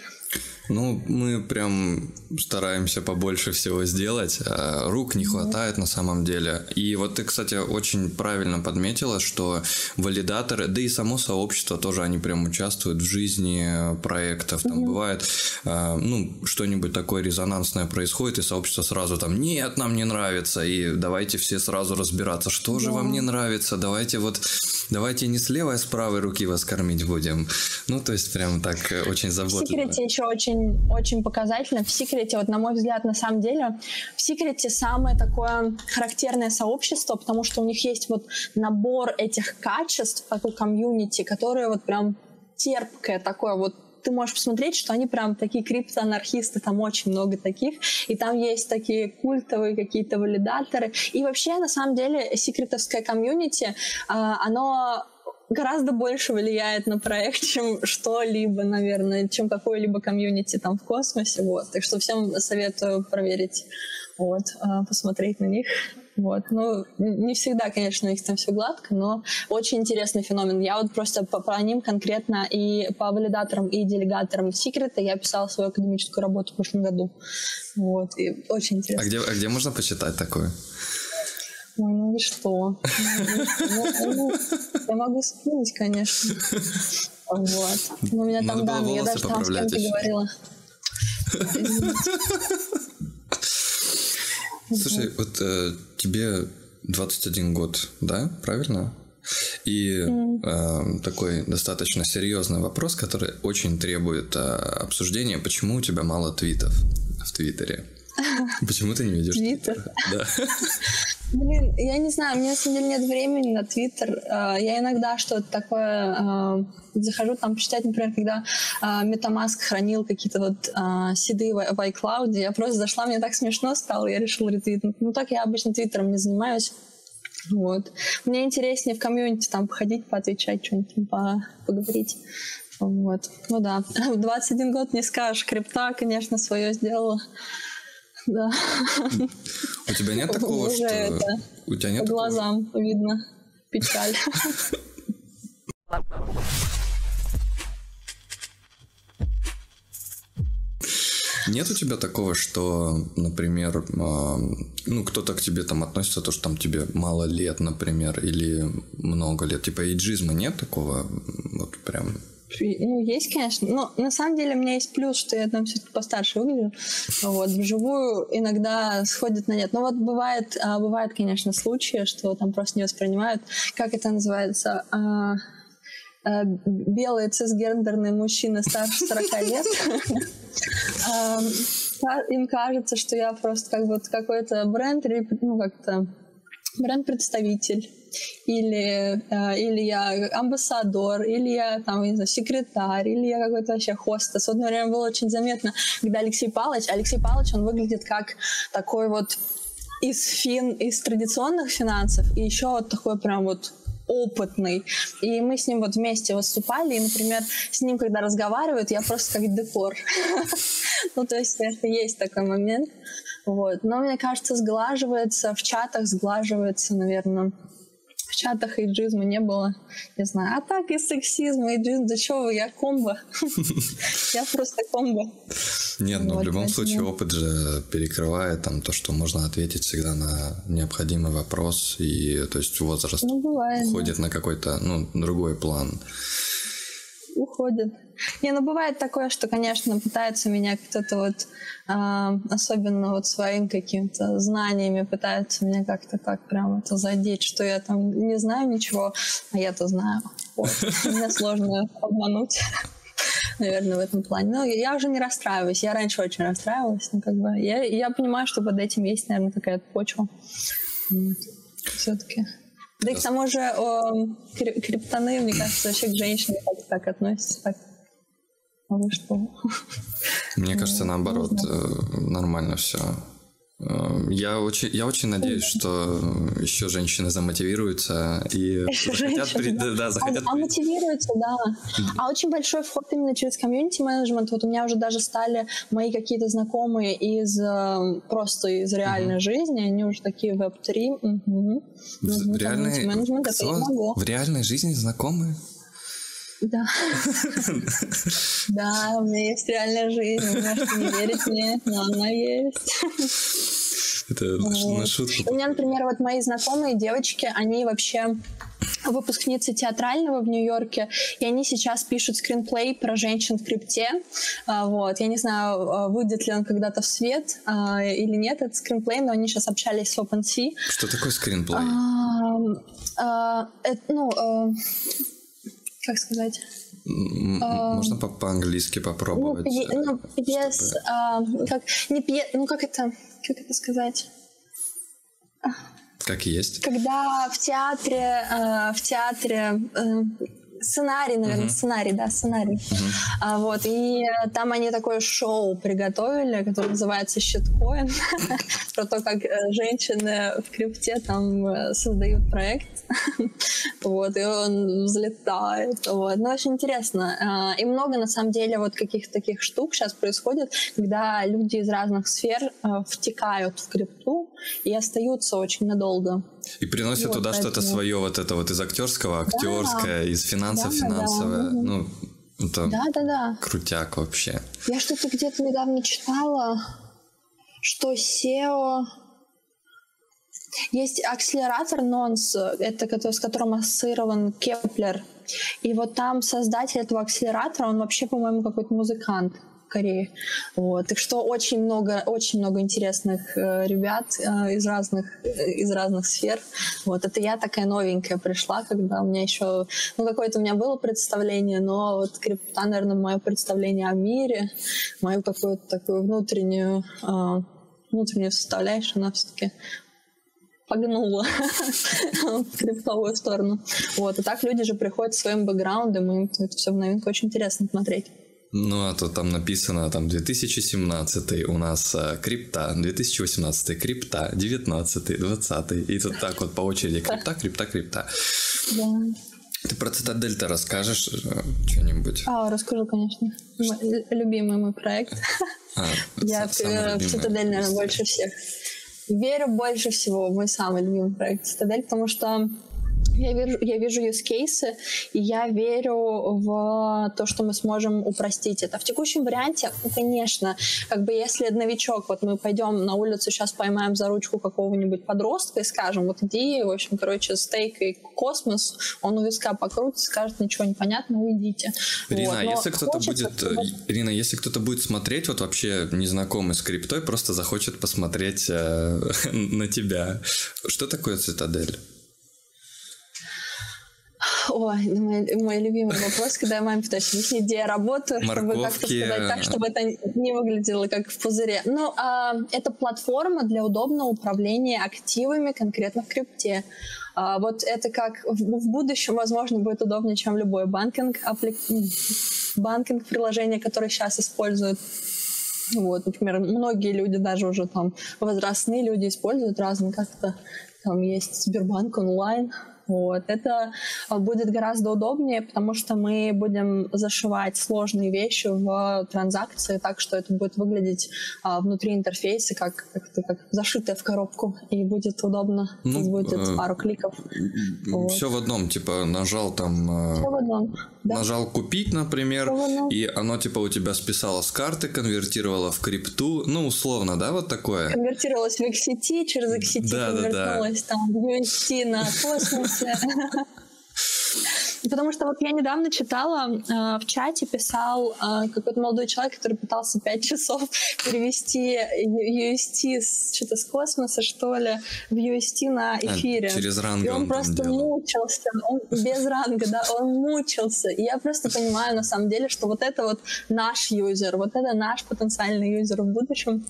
Ну, мы прям стараемся побольше всего сделать. А рук не хватает на самом деле. И вот ты, кстати, очень правильно подметила, что валидаторы, да и само сообщество тоже, они прям участвуют в жизни проектов. Там mm-hmm. бывает, а, ну, что-нибудь такое резонансное происходит, и сообщество сразу там, нет, нам не нравится, и давайте все сразу разбираться, что же вам не нравится, давайте вот, давайте не с левой, а с правой руки вас кормить будем. Ну, то есть прям так очень заботливо. Еще очень, очень показательно. В секрете, вот на мой взгляд, на самом деле, в секрете самое такое характерное сообщество, потому что у них есть вот набор этих качеств, такой комьюнити, которые вот прям терпкое такое вот ты можешь посмотреть, что они прям такие криптоанархисты, там очень много таких, и там есть такие культовые какие-то валидаторы. И вообще, на самом деле, секретовское комьюнити, а, оно гораздо больше влияет на проект, чем что-либо, наверное, чем какой-либо комьюнити там в космосе. Вот. Так что всем советую проверить, вот, а, посмотреть на них. Вот. Ну, не всегда, конечно, у них там все гладко, но очень интересный феномен. Я вот просто по, по ним конкретно и по валидаторам, и делегаторам секрета я писала свою академическую работу в прошлом году. Вот. И очень интересно. А где, а где можно почитать такое? Ой, ну и что? Я могу скинуть, конечно. Вот. Но у меня там данные, я даже там с кем-то говорила. Слушай, вот э, тебе 21 год, да, правильно? И э, такой достаточно серьезный вопрос, который очень требует э, обсуждения. Почему у тебя мало твитов в Твиттере? (laughs) Почему ты не ведешь Твиттер? Да. Блин, я не знаю, у меня на самом деле нет времени на Твиттер. А, я иногда что-то такое а, захожу там почитать, например, когда а, MetaMask хранил какие-то вот седы в iCloud, я просто зашла, мне так смешно стало, я решила ретвитнуть. Ну так я обычно Твиттером не занимаюсь. Вот. Мне интереснее в комьюнити там походить, поотвечать, что-нибудь по поговорить. Вот. Ну да, (laughs) в 21 год не скажешь, крипта, конечно, свое сделала. Да. У тебя нет такого, что... Это У тебя нет По глазам такого? видно печаль. Нет у тебя такого, что, например, ну, кто-то к тебе там относится, то, что там тебе мало лет, например, или много лет, типа эйджизма нет такого, вот прям ну, есть, конечно. Но на самом деле у меня есть плюс, что я там все-таки постарше выгляжу. Вот, вживую иногда сходит на нет. Но вот бывает, а, бывает, конечно, случаи, что там просто не воспринимают. Как это называется? А, а, белые цисгендерные мужчины старше 40 лет. (laughs) Им кажется, что я просто как бы какой-то бренд, ну, как-то бренд-представитель или, э, или я амбассадор, или я там, не знаю, секретарь, или я какой-то вообще хостес. Вот, например, было очень заметно, когда Алексей Павлович, Алексей Павлович, он выглядит как такой вот из фин, из традиционных финансов, и еще вот такой прям вот опытный. И мы с ним вот вместе выступали, и, например, с ним, когда разговаривают, я просто как декор. (laughs) Ну, то есть, есть такой момент. Вот. Но, мне кажется, сглаживается, в чатах сглаживается, наверное, в чатах эйджизма не было, не знаю, а так и сексизм, эйджизм, да что вы, я комбо. (laughs) Я просто комбо. Нет, ну в любом случае опыт же перекрывает там то, что можно ответить всегда на необходимый вопрос, и то есть возраст ну, уходит на какой-то, ну, другой план. Происходит. Не, ну бывает такое, что, конечно, пытаются меня кто-то вот, э, особенно вот своим каким-то знаниями, пытаются меня как-то так прям это задеть, что я там не знаю ничего, а я-то знаю. Вот. (laughs) Меня сложно обмануть (laughs) наверное, в этом плане. Но я уже не расстраиваюсь. Я раньше очень расстраивалась, но как бы я, я понимаю, что под этим есть, наверное, такая почва. Вот. Все-таки. Да и к тому же о, криптоны, мне кажется, вообще к женщине так, так относятся. Так. А вы что? Мне кажется, наоборот, э, нормально все. Эм, я очень, я очень надеюсь, что еще женщины замотивируются и еще захотят, женщины, да. Да, захотят. А, а мотивируются, да. А очень большой вход именно через комьюнити менеджмент. Вот у меня уже даже стали мои какие-то знакомые из эм, просто из реальной uh-huh. жизни, они уже такие веб-3. Угу. В, реальной... В реальной жизни знакомые? Да. Да, у меня есть реальная жизнь. Вы можете не верить мне, но она есть. Это на шутку. У меня, например, вот мои знакомые девочки, они вообще выпускницы театрального в Нью-Йорке, и они сейчас пишут скринплей про женщин в крипте. А, вот. Я не знаю, а, выйдет ли он когда-то в свет а, или нет, этот скринплей, но они сейчас общались с OpenSea. Что такое скринплей? А, это, ну, как сказать? Можно по- по-английски попробовать? Ну, ну пьес, а, как, не пьес, ну как это, как это сказать? Как есть. Когда в театре, э, в театре э, сценарий, наверное, uh-huh. сценарий, да, сценарий. Uh-huh. А, вот, и там они такое шоу приготовили, которое называется «Щиткоин», (laughs) про то, как э, женщины в крипте там э, создают проект, (laughs) вот, и он взлетает, вот. Ну, очень интересно. А, и много, на самом деле, вот каких-то таких штук сейчас происходит, когда люди из разных сфер э, втекают в крипту и остаются очень надолго. И приносят вот, туда что-то свое, вот это вот из актерского, актерское, да. из финансов, да, финансовое. Да. Ну, это да, да, да. крутяк вообще. Я что-то где-то недавно читала, что CEO... Есть акселератор Nonce, это с которым ассоциирован Keplr. И вот там создатель этого акселератора, он вообще, по-моему, какой-то музыкант. Корее. Вот. Так что очень много, очень много интересных э, ребят э, из разных, э, из разных сфер. Вот. Это я такая новенькая пришла, когда у меня еще, ну, какое-то у меня было представление, но вот крипта, наверное, мое представление о мире, мою какую-то такую внутреннюю, э, внутреннюю составляющую, она все-таки погнула (laughs) в криптовую сторону. Вот. И так люди же приходят своим бэкграундом, и это все в новинку очень интересно смотреть. Ну, а то там написано, там, 2017 у нас а, крипта, 2018 крипта, 19 20 и тут так вот по очереди крипта, крипта, крипта. Да. Ты про Цитадель-то расскажешь э, что-нибудь? А, расскажу, конечно. Любимый мой проект. А, (laughs) Я в Цитадель, наверное, больше всех. Верю больше всего в мой самый любимый проект Цитадель, потому что я вижу, я вижу use кейсы, и я верю в то, что мы сможем упростить это. В текущем варианте, ну, конечно, как бы если новичок, вот мы пойдем на улицу, сейчас поймаем за ручку какого-нибудь подростка и скажем, вот иди, в общем, короче, стейк и космос, он у виска покрутит, скажет, ничего не понятно, уйдите. Ирина, вот. а если кто-то будет, чтобы... Ирина, если кто-то будет смотреть, вот вообще незнакомый с криптой, просто захочет посмотреть э, (laughs) на тебя, что такое цитадель? Ой, мой, мой любимый вопрос, когда я маме пытаюсь объяснить, где я работаю, Морковки. чтобы как-то сказать так, чтобы это не выглядело как в пузыре. Ну, а, это платформа для удобного управления активами конкретно в крипте. А, вот это как в, в будущем, возможно, будет удобнее, чем любой банкинг, апли... банкинг приложение, которое сейчас используют вот, например, многие люди, даже уже там возрастные люди используют разные как-то там есть Сбербанк онлайн, вот. Это а, будет гораздо удобнее, потому что мы будем зашивать сложные вещи в транзакции так, что это будет выглядеть а, внутри интерфейса как, как, как зашитое в коробку, и будет удобно. Ну, будет э, пару кликов. Вот. Все в одном, типа нажал там... Э, все в одном. Да. Нажал купить, например, и оно типа у тебя списало с карты, конвертировало в крипту, ну условно, да, вот такое. Конвертировалось в XCT, через XCT да, конвертировалось да, да. там в UST на космос (laughs) Потому что вот я недавно читала, э, в чате писал э, какой-то молодой человек, который пытался пять часов (laughs) перевести UST что-то с космоса, что ли, в UST на эфире. А, через ранг И он, он просто мучился, он без ранга, да, он мучился. И я просто понимаю, на самом деле, что вот это вот наш юзер, вот это наш потенциальный юзер в будущем.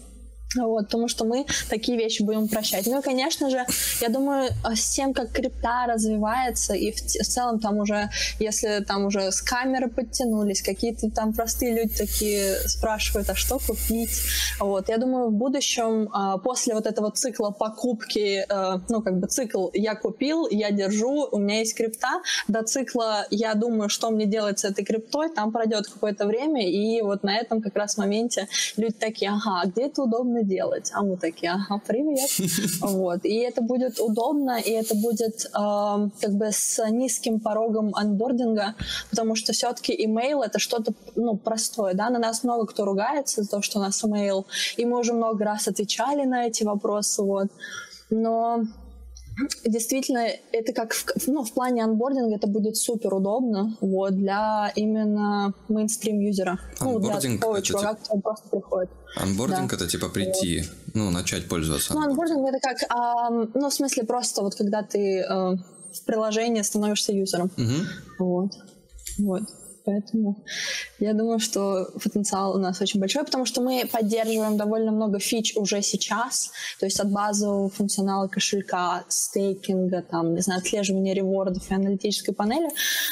Вот, потому что мы такие вещи будем прощать. Ну и, конечно же, я думаю, с тем, как крипта развивается, и в, в целом там уже, если там уже с камеры подтянулись, какие-то там простые люди такие спрашивают, а что купить? Вот, я думаю, в будущем, а, после вот этого цикла покупки, э, ну, как бы цикл «я купил, я держу, у меня есть крипта», до цикла «я думаю, что мне делать с этой криптой», там пройдет какое-то время, и вот на этом как раз моменте люди такие, ага, а где это удобно делать? А мы такие, ага, привет. (laughs) Вот. И это будет удобно, и это будет э, как бы с низким порогом анбординга, потому что все-таки email это что-то ну, простое, да, на нас много кто ругается за то, что у нас email, и мы уже много раз отвечали на эти вопросы, вот. Но действительно, это как в, ну, в плане анбординга это будет супер удобно вот, для именно мейнстрим юзера. Ну, для такого чувака, тип... который просто приходит. Анбординг да. это типа прийти, вот. ну, начать пользоваться. Ну, анбординг это как, а, ну, в смысле просто вот когда ты а, в приложении становишься юзером. Угу. Вот. Вот. Поэтому я думаю, что потенциал у нас очень большой, потому что мы поддерживаем довольно много фич уже сейчас, то есть от базового функционала кошелька, стейкинга, там, не знаю, отслеживания ревордов и аналитической панели,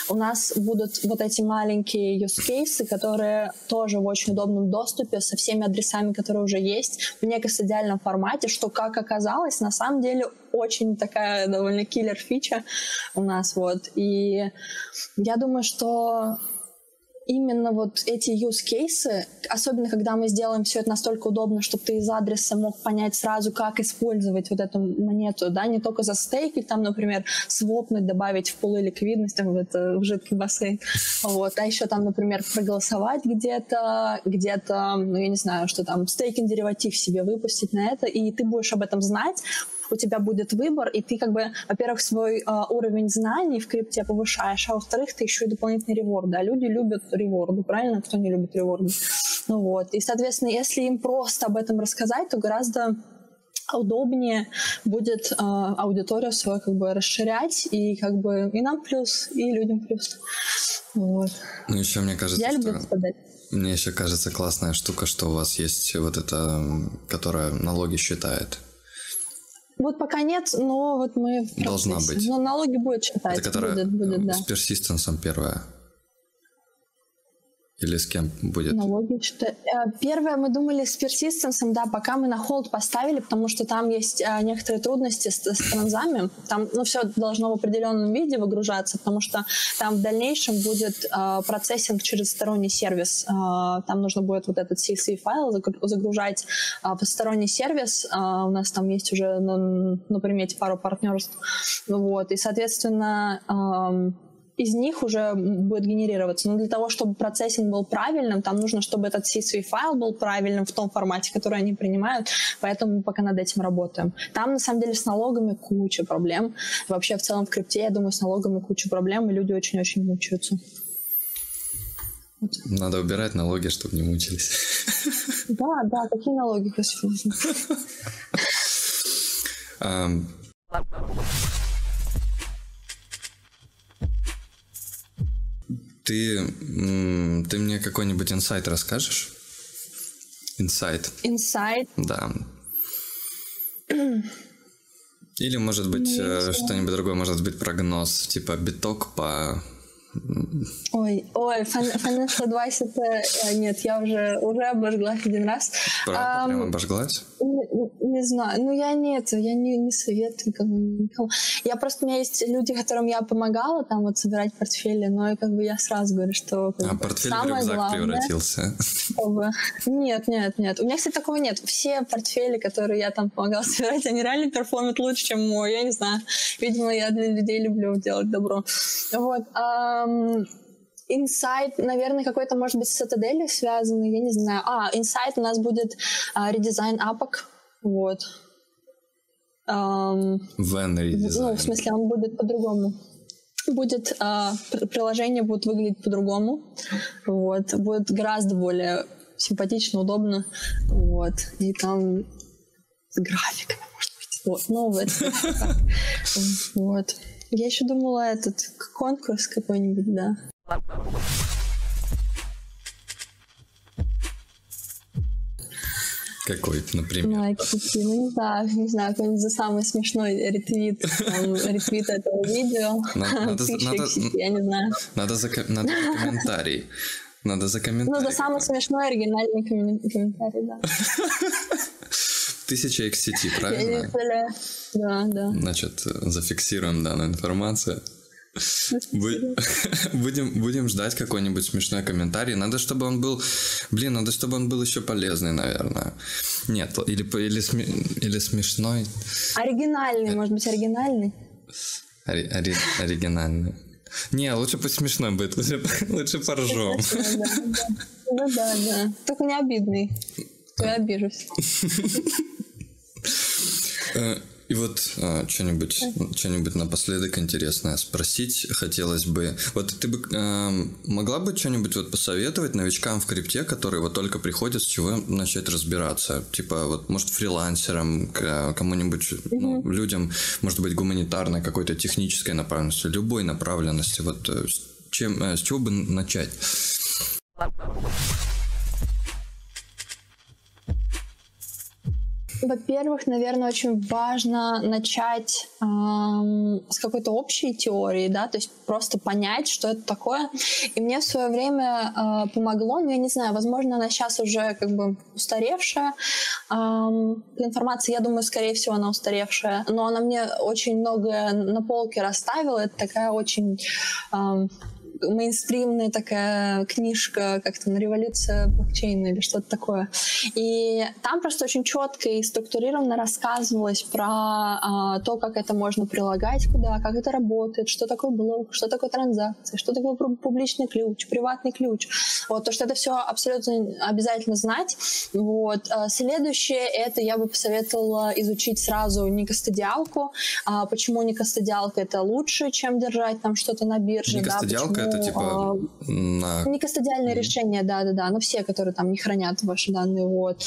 у нас будут вот эти маленькие use cases, которые тоже в очень удобном доступе со всеми адресами, которые уже есть, в некостадиальном формате, что, как оказалось, на самом деле очень такая довольно киллер фича у нас, вот. И я думаю, что именно вот эти use cases, особенно когда мы сделаем все это настолько удобно, чтобы ты из адреса мог понять сразу, как использовать вот эту монету, да, не только за стейки, там, например, свопнуть, добавить в пулы ликвидность, в, это, в жидкий бассейн, вот, а еще там, например, проголосовать где-то, где-то, ну, я не знаю, что там, стейкинг дериватив себе выпустить на это, и ты будешь об этом знать, у тебя будет выбор, и ты как бы, во-первых, свой э, уровень знаний в крипте повышаешь, а во-вторых, ты еще и дополнительные реворды. А люди любят реворды, правильно? Кто не любит реворды? Ну вот. И, соответственно, если им просто об этом рассказать, то гораздо удобнее будет э, аудиторию свою как бы расширять и как бы и нам плюс и людям плюс вот ну еще мне кажется я люблю что... мне еще кажется классная штука что у вас есть вот эта которая налоги считает вот пока нет, но вот мы Должна быть. Но налоги будет считать. Это которая будет, будет, да. с персистенсом первая. Или с кем будет? Налоги что э, Первое мы думали с персистенсом, да, пока мы на холд поставили, потому что там есть а, некоторые трудности с, с транзами. Там, ну, все должно в определенном виде выгружаться, потому что там в дальнейшем будет а, процессинг через сторонний сервис. А, там нужно будет вот этот CSV файл загружать а, по сторонний сервис. А, у нас там есть уже на, на пару партнерств. Вот, и, соответственно, а, из них уже будет генерироваться. Но для того, чтобы процессинг был правильным, там нужно, чтобы этот CSV файл был правильным в том формате, который они принимают, поэтому мы пока над этим работаем. Там, на самом деле, с налогами куча проблем. Вообще, в целом, в крипте, я думаю, с налогами куча проблем, и люди очень-очень мучаются. Вот. Надо убирать налоги, чтобы не мучились. Да, да, какие налоги, господи. Ты, ты мне какой-нибудь инсайт расскажешь? Инсайт. Инсайт? Да. Или, может быть, ну, что-нибудь другое, может быть, прогноз, типа биток по Ой, ой, Financial Advice это... Э, нет, я уже, уже обожглась один раз. Правда, um, прям обожглась? Не, не знаю, ну я нет, я не, не советую никому, Я просто, у меня есть люди, которым я помогала там вот собирать портфели, но и как бы я сразу говорю, что... Как а бы, портфель самое в рюкзак главное, превратился? Как бы, нет, нет, нет. У меня, кстати, такого нет. Все портфели, которые я там помогала (laughs) собирать, они реально перформят лучше, чем мой. Я не знаю. Видимо, я для людей люблю делать добро. Вот. А, Инсайт, наверное, какой-то, может быть, с Citadel связанный, я не знаю. А, инсайт у нас будет а, редизайн апок, вот. Um, Вен редизайн. Ну, в смысле, он будет по-другому. будет э, приложение будет выглядеть по-другому, вот, будет гораздо более симпатично, удобно, вот, и там с графиками, может быть, вот, ну, это, (laughs) вот. Я еще думала этот конкурс какой-нибудь, да. Какой, например? Ну, ну, не знаю, не знаю, какой-нибудь за самый смешной ретвит, там, (laughs) ретвит этого видео. Надо, надо, я не знаю. Надо за, надо за комментарий. Надо за комментарий. Ну, за самый смешной оригинальный комментарий, да. (laughs) Тысяча x сети, правильно? Да, да. Значит, зафиксируем данную информацию. (laughs) Будем, будем ждать какой-нибудь смешной комментарий. Надо, чтобы он был... Блин, надо, чтобы он был еще полезный, наверное. Нет, или, или, сме, или смешной. Оригинальный, может быть, оригинальный? Ори, ори, оригинальный. Не, лучше пусть смешной будет, лучше, лучше поржем. Ну да, да. Только не обидный. То я обижусь. Э, и вот а, что-нибудь, что-нибудь напоследок интересное спросить хотелось бы. Вот ты бы а, могла бы что-нибудь вот посоветовать новичкам в крипте, которые вот только приходят, с чего начать разбираться? Типа вот, может, фрилансерам, кому-нибудь, ну, людям, может быть, гуманитарной какой-то технической направленности, любой направленности. Вот э, чем, с чего бы начать? Во-первых, наверное, очень важно начать эм, с какой-то общей теории, да, то есть просто понять, что это такое. И мне в свое время э, помогло, но я не знаю, возможно, она сейчас уже как бы устаревшая. Эм, информация, я думаю, скорее всего, она устаревшая, но она мне очень много на полке расставила. Это такая очень эм, мейнстримная такая книжка, как там, «Революция блокчейна» или что-то такое. И там просто очень четко и структурированно рассказывалось про а, то, как это можно прилагать куда, как это работает, что такое блок, что такое транзакция, что такое публичный ключ, приватный ключ. Вот, то, что это все абсолютно обязательно знать. Вот. А следующее, это я бы посоветовала изучить сразу никостадиалку. А, почему никостадиалка это лучше, чем держать там что-то на бирже. Никостадиалка да, это типа а, на... Некостадиальное mm. решение, да-да-да, но все, которые там не хранят ваши данные, вот.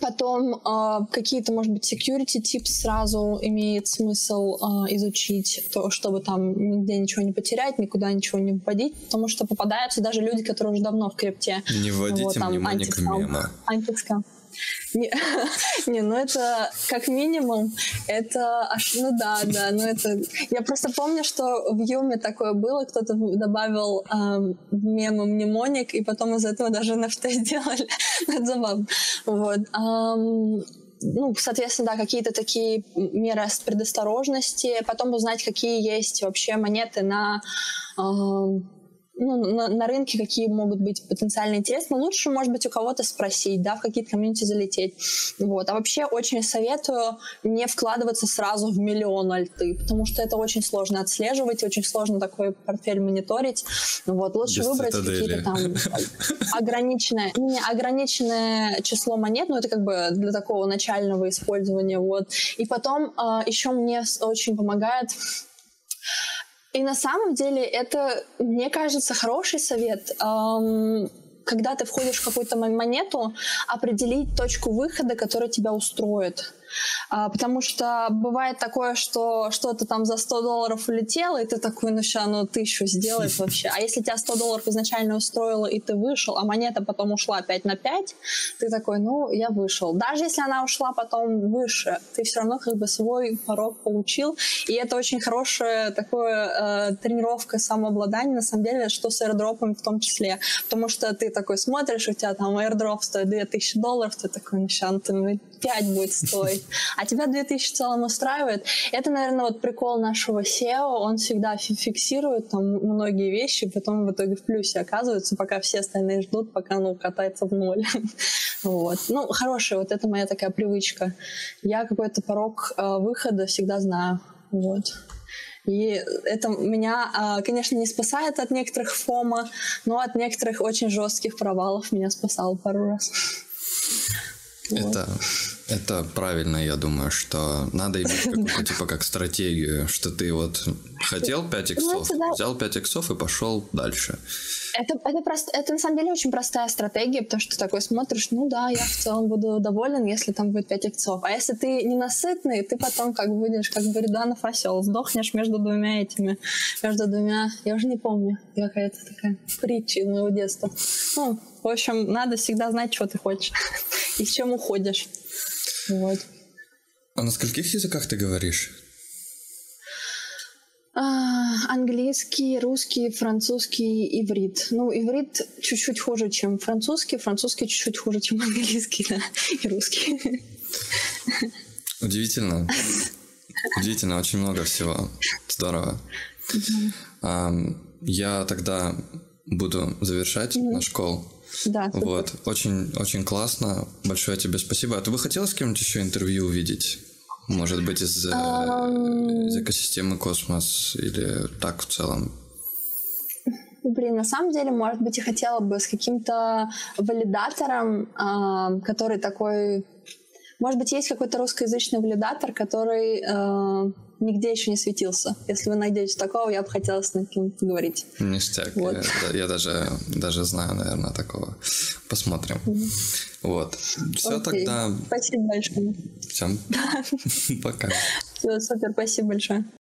Потом э, какие-то, может быть, security tips сразу имеет смысл э, изучить, то, чтобы там нигде ничего не потерять, никуда ничего не вводить, потому что попадаются даже люди, которые уже давно в крипте. Не вводите вот, там, мема. Антискам. Не, (laughs) не, ну это как минимум, это аж, ну да, да, ну это... Я просто помню, что в Юме такое было, кто-то добавил эм, мемы мнемоник, и потом из этого даже NFT (laughs) сделали. это забавно. Вот. Эм, ну, соответственно, да, какие-то такие меры предосторожности, потом узнать, какие есть вообще монеты на э, ну, на, на рынке какие могут быть потенциально интересны. Лучше, может быть, у кого-то спросить, да, в какие-то комьюнити залететь. Вот. А вообще очень советую не вкладываться сразу в миллион альты, потому что это очень сложно отслеживать, очень сложно такой портфель мониторить. Вот. Лучше Без выбрать какие-то там ограниченное, не, ограниченное число монет, ну, это как бы для такого начального использования. Вот. И потом э, а, еще мне очень помогает и на самом деле это, мне кажется, хороший совет. Эм, когда ты входишь в какую-то монету, определить точку выхода, которая тебя устроит. А, потому что бывает такое, что что-то там за 100 долларов улетело, и ты такой, ну ща, ну тысячу сделает вообще. А если тебя 100 долларов изначально устроило, и ты вышел, а монета потом ушла опять на 5, ты такой, ну, я вышел. Даже если она ушла потом выше, ты все равно как бы свой порог получил, и это очень хорошая такая э, тренировка самообладания, на самом деле, что с airdropом в том числе. Потому что ты такой смотришь, у тебя там airdrop стоит 2000 долларов, ты такой, ну ну, ты 5 будет стоить, а тебя 2000 в целом устраивает. Это, наверное, вот прикол нашего SEO, он всегда фиксирует там многие вещи, потом в итоге в плюсе оказываются, пока все остальные ждут, пока ну, катается в ноль. (laughs) вот. Ну, хорошая, вот это моя такая привычка. Я какой-то порог э, выхода всегда знаю. Вот. И это меня, а, конечно, не спасает от некоторых фома, но от некоторых очень жестких провалов меня спасало пару раз. Это, Это правильно, я думаю, что надо иметь (laughs) какую-то типа как стратегию, что ты вот хотел 5 иксов, взял 5 иксов и пошел дальше. Это, это, просто, это на самом деле очень простая стратегия, потому что ты такой смотришь, ну да, я в целом буду доволен, если там будет 5 иксов. А если ты ненасытный, ты потом как будешь, как Буриданов осел, сдохнешь между двумя этими, между двумя, я уже не помню, какая-то такая притча из моего детства. Ну, в общем, надо всегда знать, что ты хочешь и с чем уходишь. Вот. А на скольких языках ты говоришь? А, английский, русский, французский, иврит. Ну, иврит чуть-чуть хуже, чем французский, французский чуть-чуть хуже, чем (laughs) английский, да, и русский. Удивительно. (laughs) Удивительно, очень много всего. Здорово. Я тогда буду завершать наш кол. Да. Вот, очень, очень классно. Большое тебе спасибо. А ты бы хотела с кем-нибудь еще интервью увидеть? Может быть, из, um... из экосистемы космос или так в целом? Блин, на самом деле, может быть, я хотела бы с каким-то валидатором, который такой... Может быть, есть какой-то русскоязычный валидатор, который э, нигде еще не светился. Если вы найдете такого, я бы хотела с ним поговорить. Ништяк. Вот. Я, я даже, даже знаю, наверное, такого. Посмотрим. Mm-hmm. Вот. Все Окей. тогда. Спасибо большое. Всем. (laughs) Пока. Все, супер, спасибо большое.